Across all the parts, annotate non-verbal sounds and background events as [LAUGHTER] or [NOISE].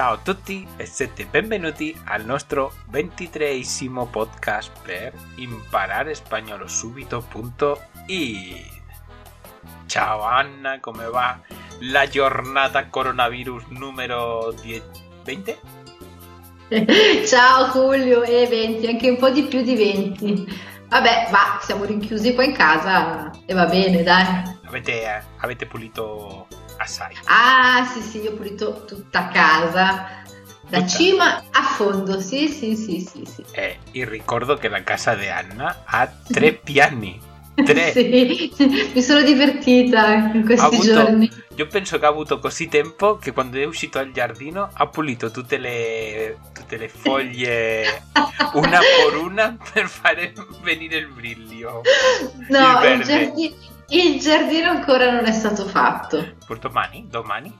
Ciao a tutti e siete benvenuti al nostro ventitreesimo podcast per imparare spagnolo subito.it. Ciao Anna, come va la giornata coronavirus numero 10, 20? [LAUGHS] Ciao Giulio, e 20, anche un po' di più di 20. Vabbè, va, siamo rinchiusi qua in casa e va bene, dai. Avete, eh, avete pulito assai? Ah, sì, sì, io ho pulito tutta casa. Da Tutta. cima a fondo, sì, sì, sì, sì, sì. Eh, y ricordo che la casa di Anna ha tre [LAUGHS] piani. Tre. Sì, mi sono divertita in questi avuto- giorni. Io penso che ha avuto così tempo che quando è uscito al giardino ha pulito tutte le, tutte le foglie [LAUGHS] una per una per fare venire il brillo. No, il il, verde. Il giardino ancora non è stato fatto. Per domani? Domani?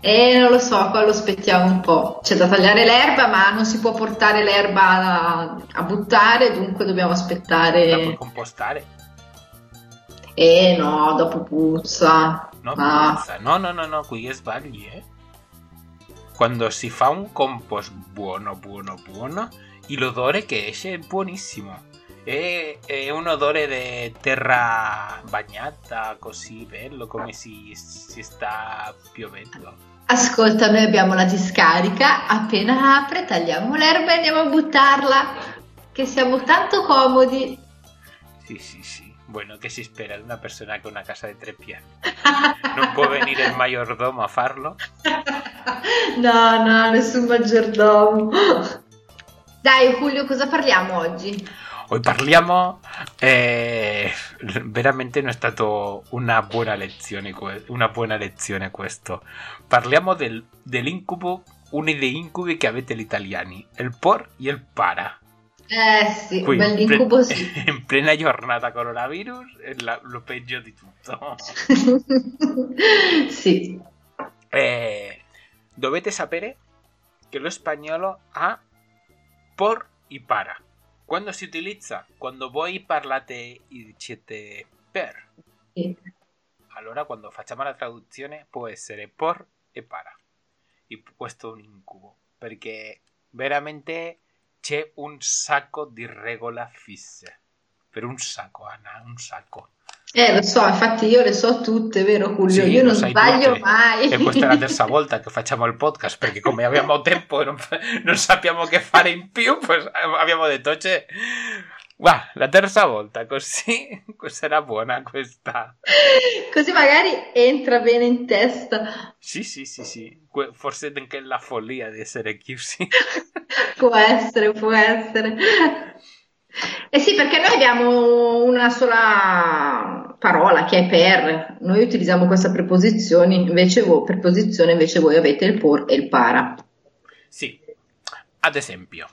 E non lo so, qua lo aspettiamo un po'. C'è da tagliare l'erba, ma non si può portare l'erba a, a buttare, dunque dobbiamo aspettare. compostare? Eh no, dopo puzza. No, Ah. puzza. no, no, no, no, qui sbagli, eh. Quando si fa un compost buono, buono, buono, l'odore che esce è buonissimo. È, è un odore di terra bagnata, così bello, come si, si sta piovendo. Ascolta, noi abbiamo la discarica, appena apre tagliamo l'erba e andiamo a buttarla, che siamo tanto comodi. Sì, sì, sì. Bueno, ¿qué se espera de una persona con una casa de tres piani? ¿No puede venir el mayordomo a farlo? [LAUGHS] No, no, nessun maggiordomo. Dai, Julio, cosa parliamo oggi? Hoy parliamo, eh, veramente non è stato una buona lezione, una buona lezione questo. Parliamo del, dell'incubo, uno dei incubi che avete gli italiani, il por e il para. Eh sì, Qui, bell'incubo in, sì. [LAUGHS] in plena giornata coronavirus è la- lo peggio di tutto. [LAUGHS] sì. Eh, dovete sapere che lo spagnolo ha por y para. Quando si utilizza? Quando voi parlate e dicete per. Allora quando facciamo la traduzione può essere por e para. Questo è un incubo, perché veramente c'è un sacco di regole fisse. Per un sacco, Anna, un sacco. Eh, lo so, infatti io le so tutte, vero Julio? Sì, io non sbaglio tutte. mai. E questa è la terza volta che facciamo il podcast perché come abbiamo [LAUGHS] tempo e non, non sappiamo che fare in più, pues abbiamo detto, cioè, guarda, la terza volta, così, questa era buona questa. Così magari entra bene in testa. Sì, sì, sì, sì, forse anche la follia di essere chiusi. [LAUGHS] Può essere, può essere. Eh sì, perché noi abbiamo una sola parola che è per. Noi utilizziamo questa preposizione, invece voi, preposizione, invece voi avete il por e il para. Sì, ad esempio,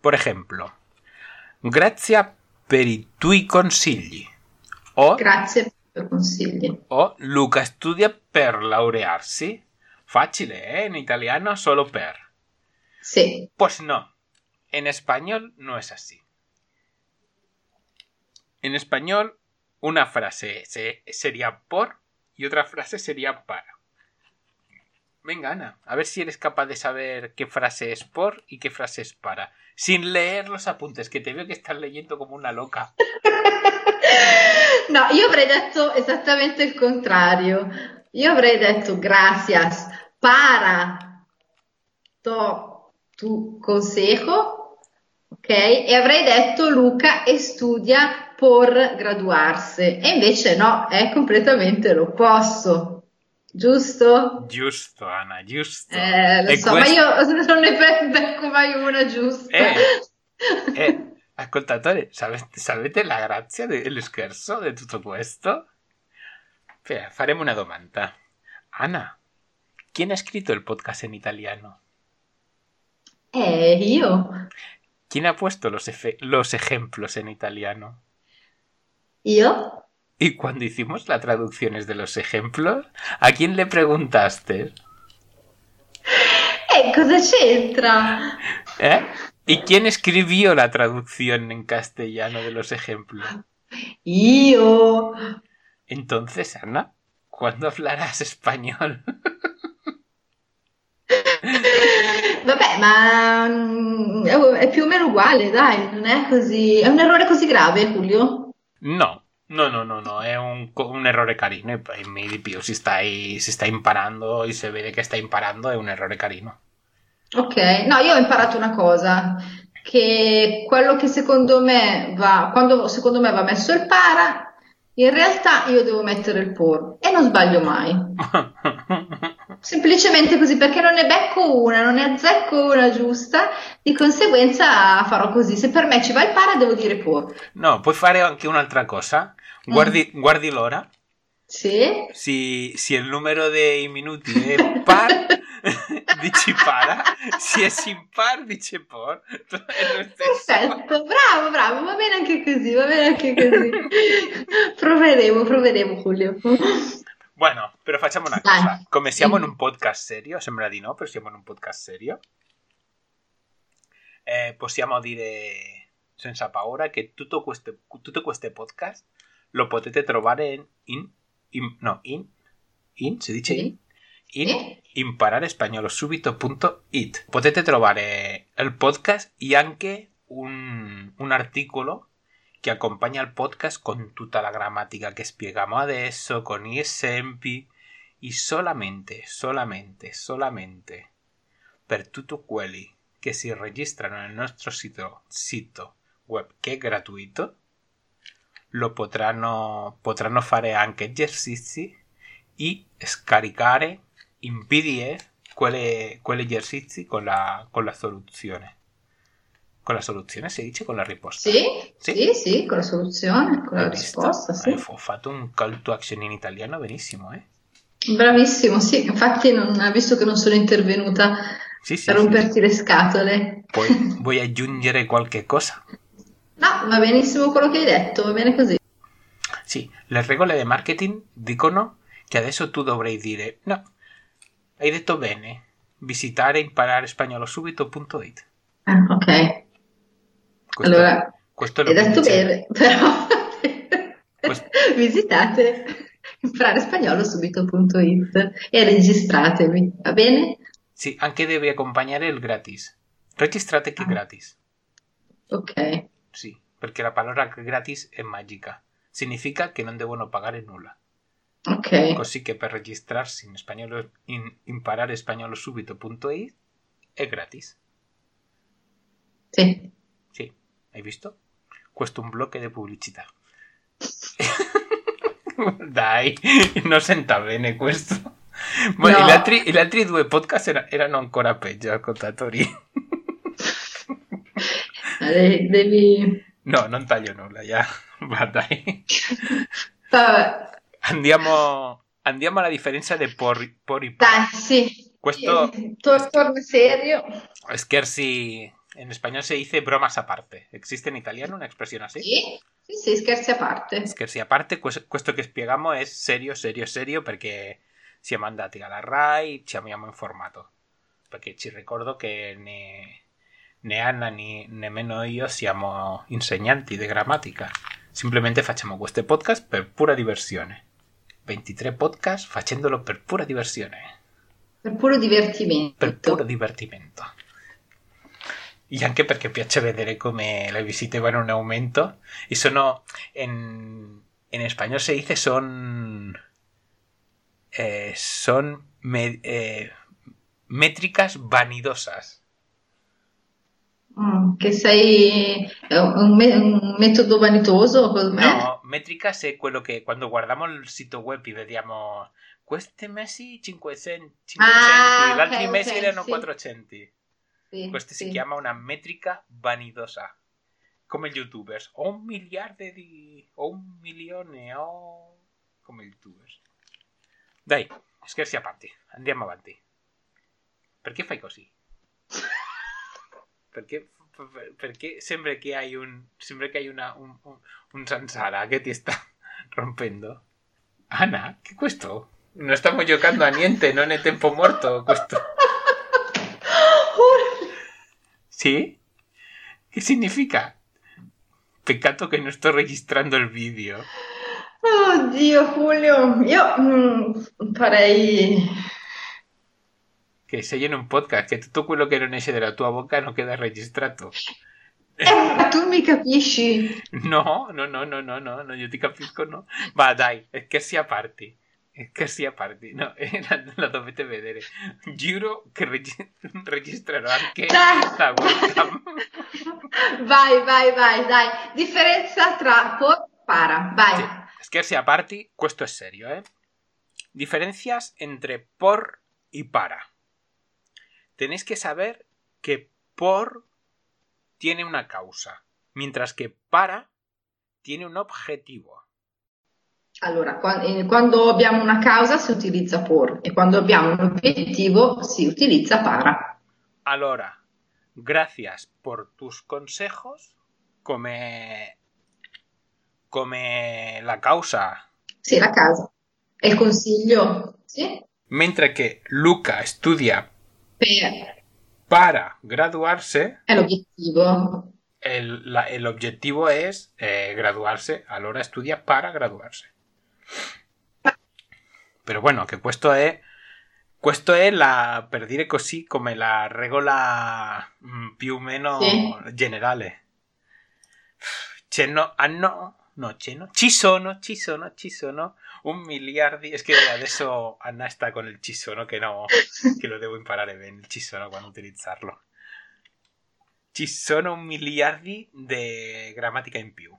per esempio, grazie per i tuoi consigli. O, Grazie per i consigli. o Luca studia per laurearsi. Facile, eh? In italiano solo per. Sì, Pues no, en español no es así. En español, una frase se- sería por y otra frase sería para. Venga, Ana, a ver si eres capaz de saber qué frase es por y qué frase es para. Sin leer los apuntes, que te veo que estás leyendo como una loca. [LAUGHS] No, io avrei detto esattamente il contrario. Io avrei detto gracias para to tu consejo, ok? E avrei detto Luca e studia por graduarsi. E invece no, è completamente l'opposto. Giusto? Giusto, Ana, giusto. Eh, lo E so, questo- ma io non ne be- becco mai una giusta. Eh, eh, ascoltatore, sapete, sapete la grazia dello scherzo di tutto questo? Spera, faremo una domanda. Ana, ¿quién ha escrito el podcast en italiano? Eh, io. ¿Quién ha puesto los, efe- los ejemplos en italiano? Io? Y cuando hicimos las traducciones de los ejemplos, ¿a quién le preguntaste? Eh, cosa c'entra? ¿Eh? ¿Y quién escribió la traducción en castellano de los ejemplos? Io. Entonces, Ana, ¿cuándo hablarás español? ma mm, è più o meno uguale, dai, non è così... È un errore così grave, Julio? No, no, no, no, no, è un, un errore carino e poi mi di più, si stai, si sta imparando e se vede che sta imparando è un errore carino. Ok, no, io ho imparato una cosa, che quello che secondo me va, quando secondo me va messo il para, in realtà io devo mettere il por e non sbaglio mai. [LAUGHS] Semplicemente così, perché non ne becco una, non ne azzecco una giusta, di conseguenza farò così. Se per me ci va il para, devo dire por. No, puoi fare anche un'altra cosa. Guardi, guardi l'ora. Sì? Si, si il numero dei minuti è par, [LAUGHS] dici para. Se è impar, dice por. [LAUGHS] Perfetto, bravo, bravo, va bene anche così, va bene anche così. proveremo, proveremo, Julio. Bueno, però facciamo una Dai. cosa. Come siamo in un podcast serio, sembra di no, però siamo in un podcast serio, eh, possiamo dire senza paura che tutto questo, tutto questo podcast lo potete trovare in, in, in- no, in, in, si dice in, in Sì. impararespagnolosubito.it. Potete trovare il podcast e anche un, un articolo che accompagna il podcast con tutta la grammatica che spieghiamo adesso, con esempi e solamente, solamente, solamente per tutti quelli che si registrano nel nostro sito, sito web che è gratuito lo potranno, potranno fare anche esercizi e scaricare in PDF quelle, quegli esercizi con la, con la soluzione. Con la soluzione si dice con la risposta. Sì, Sì. sì, sì, con la soluzione, con la Hai visto? risposta, sì. Ho fatto un call to action in italiano benissimo, eh? Bravissimo, sì, infatti non, visto che non sono intervenuta Sì, sì, per romperti le scatole. Poi [LAUGHS] vuoi aggiungere qualche cosa? No, va benissimo quello che hai detto, va bene così. Sì, le regole di marketing dicono che adesso tu dovrai dire no, hai detto bene, visitare impararespagnolosubito.it. Ah, ok. Questo, Allora, questo hai detto dice- bene, però [LAUGHS] Questo- [LAUGHS] visitate imparare-spagnolo-subito.it e registratevi, va bene? Sì, anche devi accompagnare il gratis. Registrate che Ah. gratis. Ok, Sì, perché la parola gratis è magica. Significa che non devono pagare nulla. ok. Così che per registrarsi in, spagnolo, in impararespagnolosubito.it è gratis. Sì. Sì, hai visto? Questo è un blocco di pubblicità. [LAUGHS] Dai, non senta bene questo. Ma No. altri, gli altri due podcast era- erano ancora peggio, ascoltatori. Eh, Devi... No, non taglio nulla, ya. [LAUGHS] Va, dai. Andiamo, andiamo alla differenza di por, por y par. Dai, sì. Questo- tor- torna serio. Scherzi, en español se dice bromas aparte. ¿Existe en italiano una expresión así? Sì, sì, sì, scherzi a parte. Scherzi a parte, quest- questo che spieghiamo è serio, serio, serio perché siamo andati alla RAI, ci abbiamo informato. Perché ci ricordo che né, né Anna né nemmeno io siamo insegnanti di grammatica. Simplemente facciamo queste podcast per pura diversione. 23 podcast facendolo per pura diversione. Per puro divertimento. per puro divertimento. E anche perché piace vedere come le visite vanno in aumento. E sono. En, en español se dice son. eh, son me- eh, métricas vanidosas. Mm, che sei è un, me- un metodo vanitoso? No, métricas è quello che quando guardiamo il sito web e vediamo. Questi mesi 500, 500 Ah, gli altri ok, mesi ok, erano sì. 400. Sì, Questa si sì. chiama una metrica vanidosa. Come gli youtubers. Ho un miliardo di... Ho un milione. Ho... Come gli youtubers. Dai, scherzi a parte. Andiamo avanti. Perché fai così? [LAUGHS] Perché, perché sembra che hai un... Sembra che hai una, un, un, un zanzara che ti sta [LAUGHS] rompendo. Ana, che è questo? Non stiamo giocando a niente, non è tempo morto questo. ¿Sí? ¿Qué significa? Peccato che non sto registrando il video. Oddio, Julio, io mm, farei... che sei in un podcast, che tutto quello che non esce dalla tua bocca non queda registrato. Ma tu mi capisci? [LAUGHS] No, no, no, no, no, no, no, io ti capisco, no. Ma dai, scherzi a parte. Scherzi a parte, no, [LAUGHS] eh, la, la dovete vedere. Giuro che regi- [LAUGHS] registrerò anche Dai. la webcam. Vai, vai, vai, dai. Differenza tra por para. Vai. Sì, scherzi a parte, questo è serio, eh. Diferencias entre por y para. Tenéis que saber que por tiene una causa, mientras que para tiene un objetivo. Allora, eh, quando abbiamo una causa si utilizza por e quando abbiamo un obiettivo si utilizza para. Allora, gracias por tus consejos, come, come la causa. Sì, la causa. È il consiglio, sì? Mentre che Luca studia Per para graduarse, è l'obiettivo. el, la- el objetivo es eh, graduarse, allora studia para graduarse. Però bueno, che questo è questo è la per dire così come la regola mm, più o meno Sì. generale. Ce no, ah no, no, ce no, ci sono, ci sono, ci sono un miliardi, es que adesso Anna sta con il ci sono che no, che lo devo imparare bene, il ci sono quando utilizzarlo. Ci sono un miliardi di grammatica in più.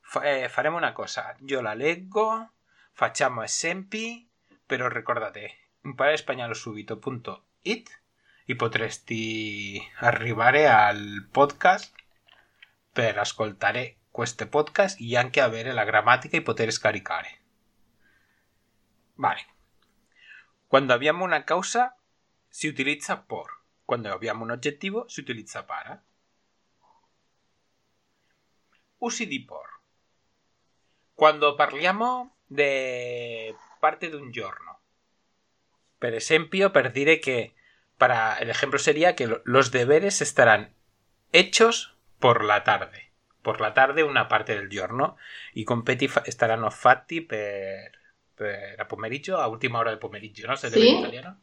Fa- eh, faremo una cosa, io la leggo, facciamo esempi, però ricordate, imparare spagnolo subito.it e potresti arrivare al podcast per ascoltare questo podcast e anche avere la grammatica e poter scaricare. Vale. Quando abbiamo una causa si utilizza por. Quando abbiamo un oggettivo si utilizza para. Usi di por. Quando parliamo de parte di un giorno. Per esempio, per que para el ejemplo sería que lo- los deberes estarán hechos por la tarde. Por la tarde una parte del giorno i competi staranno fatti per, per a pomeriggio, a ultima ora del pomeriggio, no? Se deve Sì. in italiano.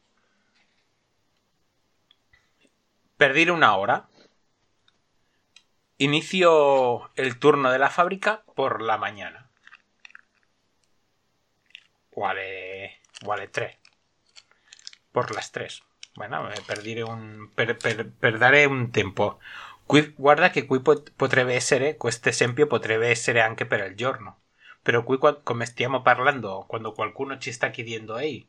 Per dire una hora. Inicio el turno de la fábrica por la mañana. Uguale, uguale 3. Por las 3. Bueno, eh, per dire un, per, per, un tempo. Qui, guarda che qui pot- potrebbe essere, questo esempio potrebbe essere anche per il giorno. Però qui, come stiamo parlando, quando qualcuno ci sta chiedendo, ehi,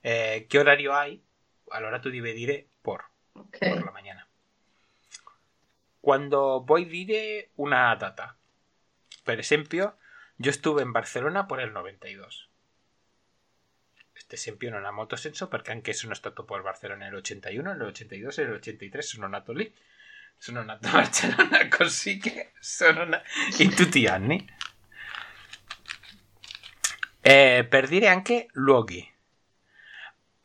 eh, che orario hai? Allora tu devi dire por, por la mañana. Quando vuoi dire una data. Per esempio, io estuve in Barcellona por el 92. Este esempio non ha molto senso perché anche sono stato por Barcellona nel 81, nel 82 e nel 83 sono nato lì. Sono nato a Barcellona [LAUGHS] così che sono na- in tutti. Eh, per dire anche luoghi.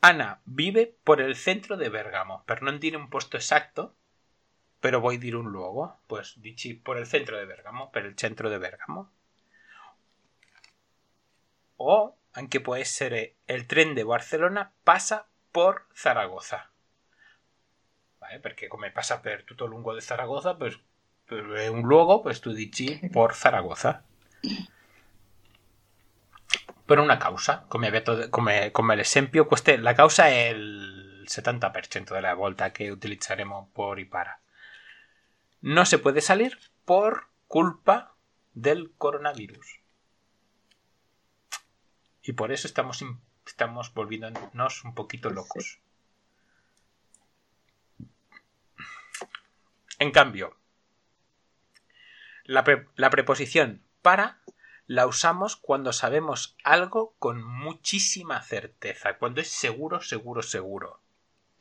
Ana vive por el centro de Bergamo. Per non dire un posto esatto, però vuoi dire un luogo, pues dici por el centro de Bergamo, per il centro de Bergamo. O anche può essere il tren de Barcelona passa por Zaragoza. Vale, perché come passa per tutto il lungo di Zaragoza, pues, per è un luogo, pues tu dici por Zaragoza. Per una causa, come, detto, come, come l'esempio, queste, la causa è il 70% della volta che utilizzeremo por y para. No se puede salir por culpa del coronavirus. Y por eso estamos, estamos volviéndonos un poquito locos. En cambio, la, pre- la preposición para la usamos cuando sabemos algo con muchísima certeza, cuando es seguro, seguro, seguro.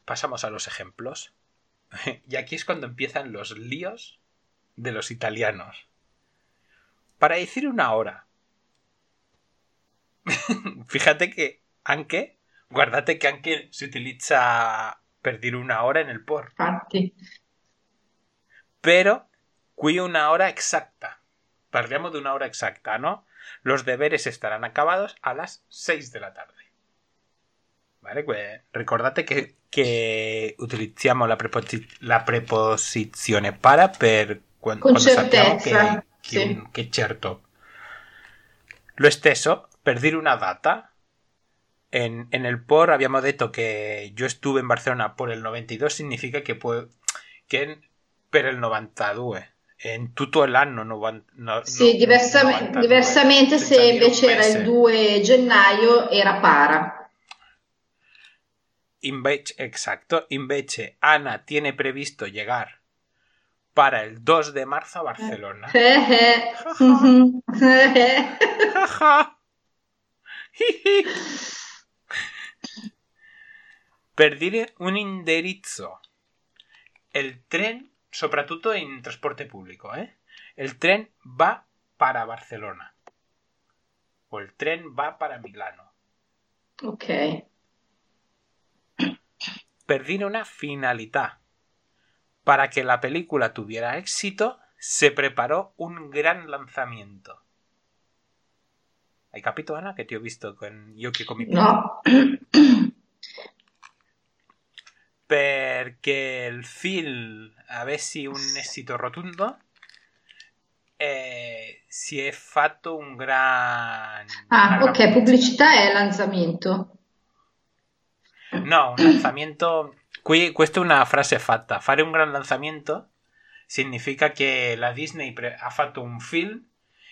Pasamos a los ejemplos. [LAUGHS] Y aquí es cuando empiezan los líos de los italianos. Para decir una hora. [LAUGHS] Fíjate que anche, guardate que anche se utilizza per dire una hora en el por. Pero qui una hora exacta. Parliamo de una hora exacta, ¿no? Los deberes estarán acabados a las 6 de la tarde. Vale? Que- Ricordate che, che utilizziamo la, preposi- la preposizione para per quando sappiamo che, che, sì. che certo. Lo stesso per dire una data. En, en el por habíamos detto che yo estuve in Barcelona por el 92 significa che, può, che per il 92 in tutto l'anno novan- no, Sì, no- diversame- 92, diversamente se invece era il 2 gennaio era para. Invece, exacto. Invece, Ana tiene previsto llegar para el 2 de marzo a Barcelona. Eh, eh. Eh, per dire un indirizzo. El tren, soprattutto in trasporte pubblico, eh? El tren va para Barcelona. O el tren va para Milano. Ok. per dire una finalità. Para que la película tuviera éxito, se preparó un gran lanzamiento. ¿Hai capito, Ana? Que ti ho visto con che con mi No. [CLEARS THROAT] Perché il film avessi un esito rotundo, eh, si è fatto un gran... Ah, ok, gran pubblicità e lanzamento. No, un lanzamiento. Qui, questa è una frase fatta. Fare un gran lanzamiento significa che la Disney pre- ha fatto un film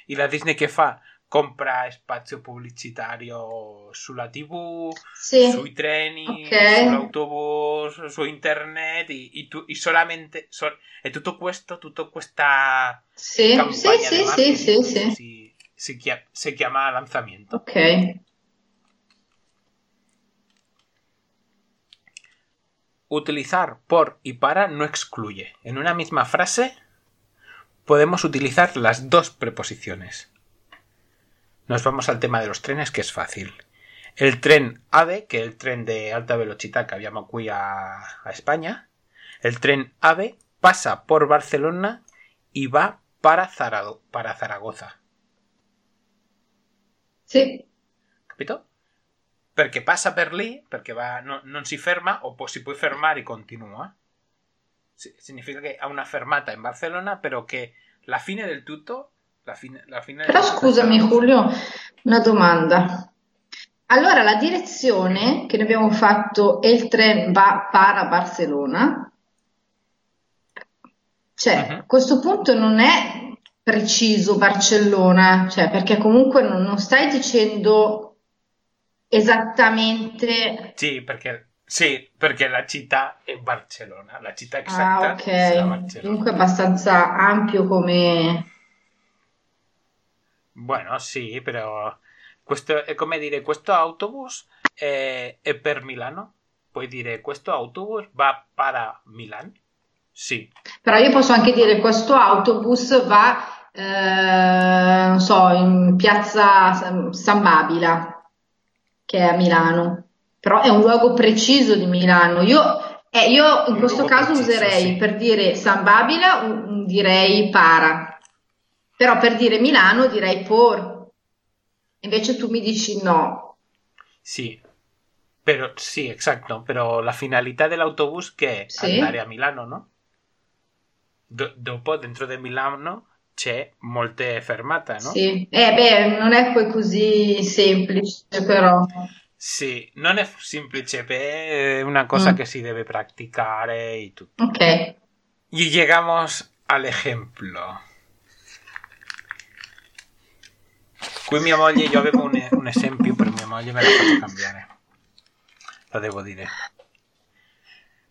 e la Disney che fa? Compra spazio pubblicitario sulla TV, Sì. sui treni, Ok. sull'autobus, su internet e, e solamente so- e tutto questo, tutta questa Sì, campagna sì, di sì, sì, marketing sì, sì. Si, si chia- si chiama lanzamiento. Ok. Utilizar por y para no excluye. En una misma frase podemos utilizar las dos preposiciones. Nos vamos al tema de los trenes, que es fácil. El tren AVE, que es el tren de alta velocidad que habíamos aquí a, a España, el tren AVE pasa por Barcelona y va para, Zarago- para Zaragoza. Sì. Capito? Perché passa per lì, perché va, no- non si ferma o si può fermare e continua. Si- significa che ha una fermata in Barcellona, però che la fine del tutto... La fine, la fine Però scusami sarà- Julio, una domanda. Allora, la direzione che ne abbiamo fatto e il tren va para Barcellona, cioè, Mhm. a questo punto non è preciso Barcellona, cioè, perché comunque non, non stai dicendo esattamente... Sì, perché, sì, perché la città è Barcellona. La città Ah, esatta sarà ok, Barcellona. dunque è abbastanza ampio come... Bueno, sì, però questo è come dire questo autobus è, è per Milano. Puoi dire questo autobus va para Milan? Sì. Però io posso anche dire questo autobus va, eh, non so, in piazza San Babila, che è a Milano. Però è un luogo preciso di Milano. Io, eh, io in Un questo caso preciso, userei sì. per dire San Babila, un- direi para. Però per dire Milano direi por. Invece tu mi dici no. Sì, però sì, esatto, però la finalità dell'autobus che è Sì. andare a Milano, no? Do- dopo, dentro di Milano, c'è molte fermate, no? Sì. Eh beh, non è poi così semplice, però. Sì, non è semplice, beh, è una cosa Mm. che si deve practicare y tutto. Ok. Y llegamos al ejemplo. Qui mia moglie, io avevo un, un esempio, però mia moglie me l'ha fatto cambiare. Lo devo dire.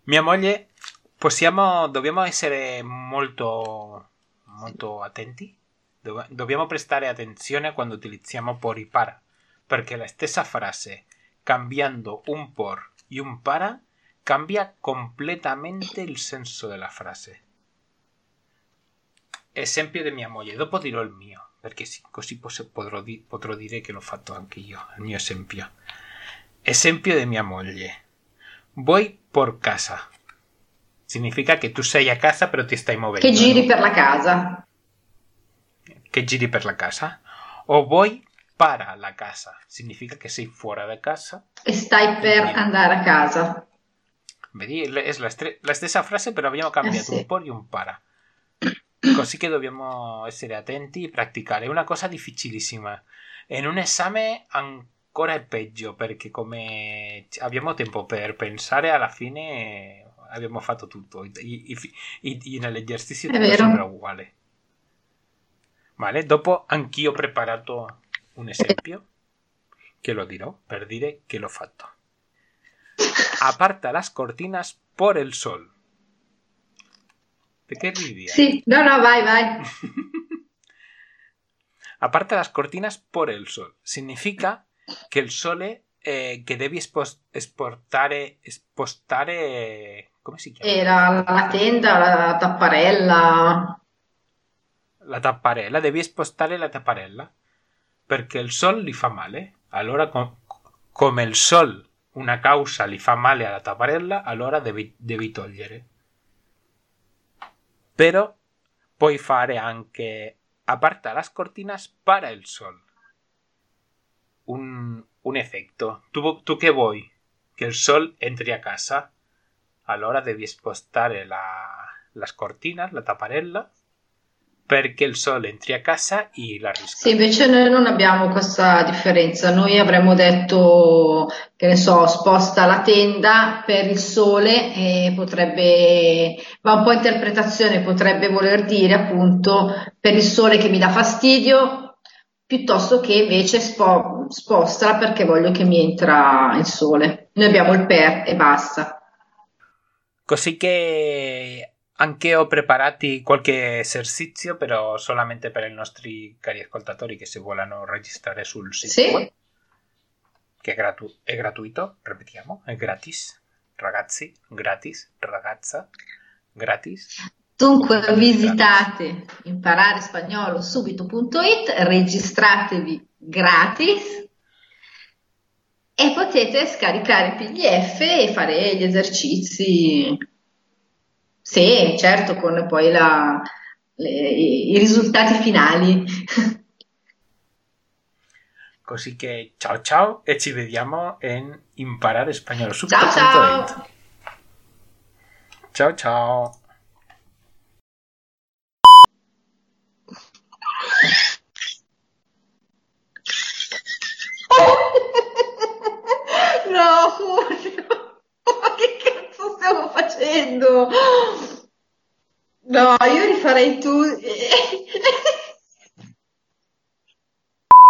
Mia moglie, possiamo, dobbiamo essere molto, molto attenti. Dov- Dobbiamo prestare attenzione quando utilizziamo por y para, perché la stessa frase, cambiando un por y un para, cambia completamente il senso della frase. Esempio di mia moglie, dopo dirò il mio, perché sì, così posso- potrò, di- potrò dire che l'ho fatto anche io, il mio esempio. Esempio di mia moglie. Voy por casa. Significa che tu sei a casa però ti stai muovendo. Che giri per la casa. Che giri per la casa. O voy para la casa, significa che sei fuori da casa. E stai per Quindi- andare a casa. Vedi, è la, la stessa frase, però abbiamo cambiato Eh sì. un po' e un para. Così che dobbiamo essere attenti e praticare. È una cosa difficilissima. In un esame ancora è peggio, perché come abbiamo tempo per pensare, alla fine abbiamo fatto tutto. I, i- nell'esercizio tutto sembra uguale. Vale, dopo anch'io ho preparato un esempio, che lo dirò per dire che l'ho fatto. Aparta las cortinas por el sol. ¿De qué? Sì, no, no, vai, [LAUGHS] vai. Aparta las cortinas por el sol. Significa que el sole eh, che devi esportare, spostare... Come si chiama? Era la tenda, la tapparella. La tapparella. Devi spostare la tapparella perché il sol li fa male. Allora, com- come il sol una causa li fa male alla tapparella, allora devi, devi togliere. Però puoi fare anche aparta las cortinas para el sol. Un, un effetto. Tu, tu che vuoi? Che il sol entri a casa? Allora devi spostare la, las cortinas, la tapparella, perché il sol entri a casa e la Sì, riscaldi. invece noi non abbiamo questa differenza. Noi avremmo detto, che ne so, sposta la tenda per il sole e potrebbe, va un po' interpretazione, potrebbe voler dire appunto per il sole che mi dà fastidio, piuttosto che invece spo- spostala perché voglio che mi entra il sole. Noi abbiamo il per e basta. Così che anche ho preparati qualche esercizio, però solamente per i nostri cari ascoltatori che si vogliono registrare sul sito Sì. web, che è, gratu- è gratuito, ripetiamo, è gratis. Ragazzi, gratis, ragazza, gratis. Dunque visitate imparerespagnolo.subito.it, registratevi gratis e potete scaricare il PDF e fare gli esercizi. Sì, certo, con poi la- le- i risultati finali. [LAUGHS] Così che ciao ciao e ci vediamo in imparare spagnolo Ciao ciao! Ciao ciao! No, Julio, ma che cazzo stiamo facendo? No, io rifarei tu. [LAUGHS]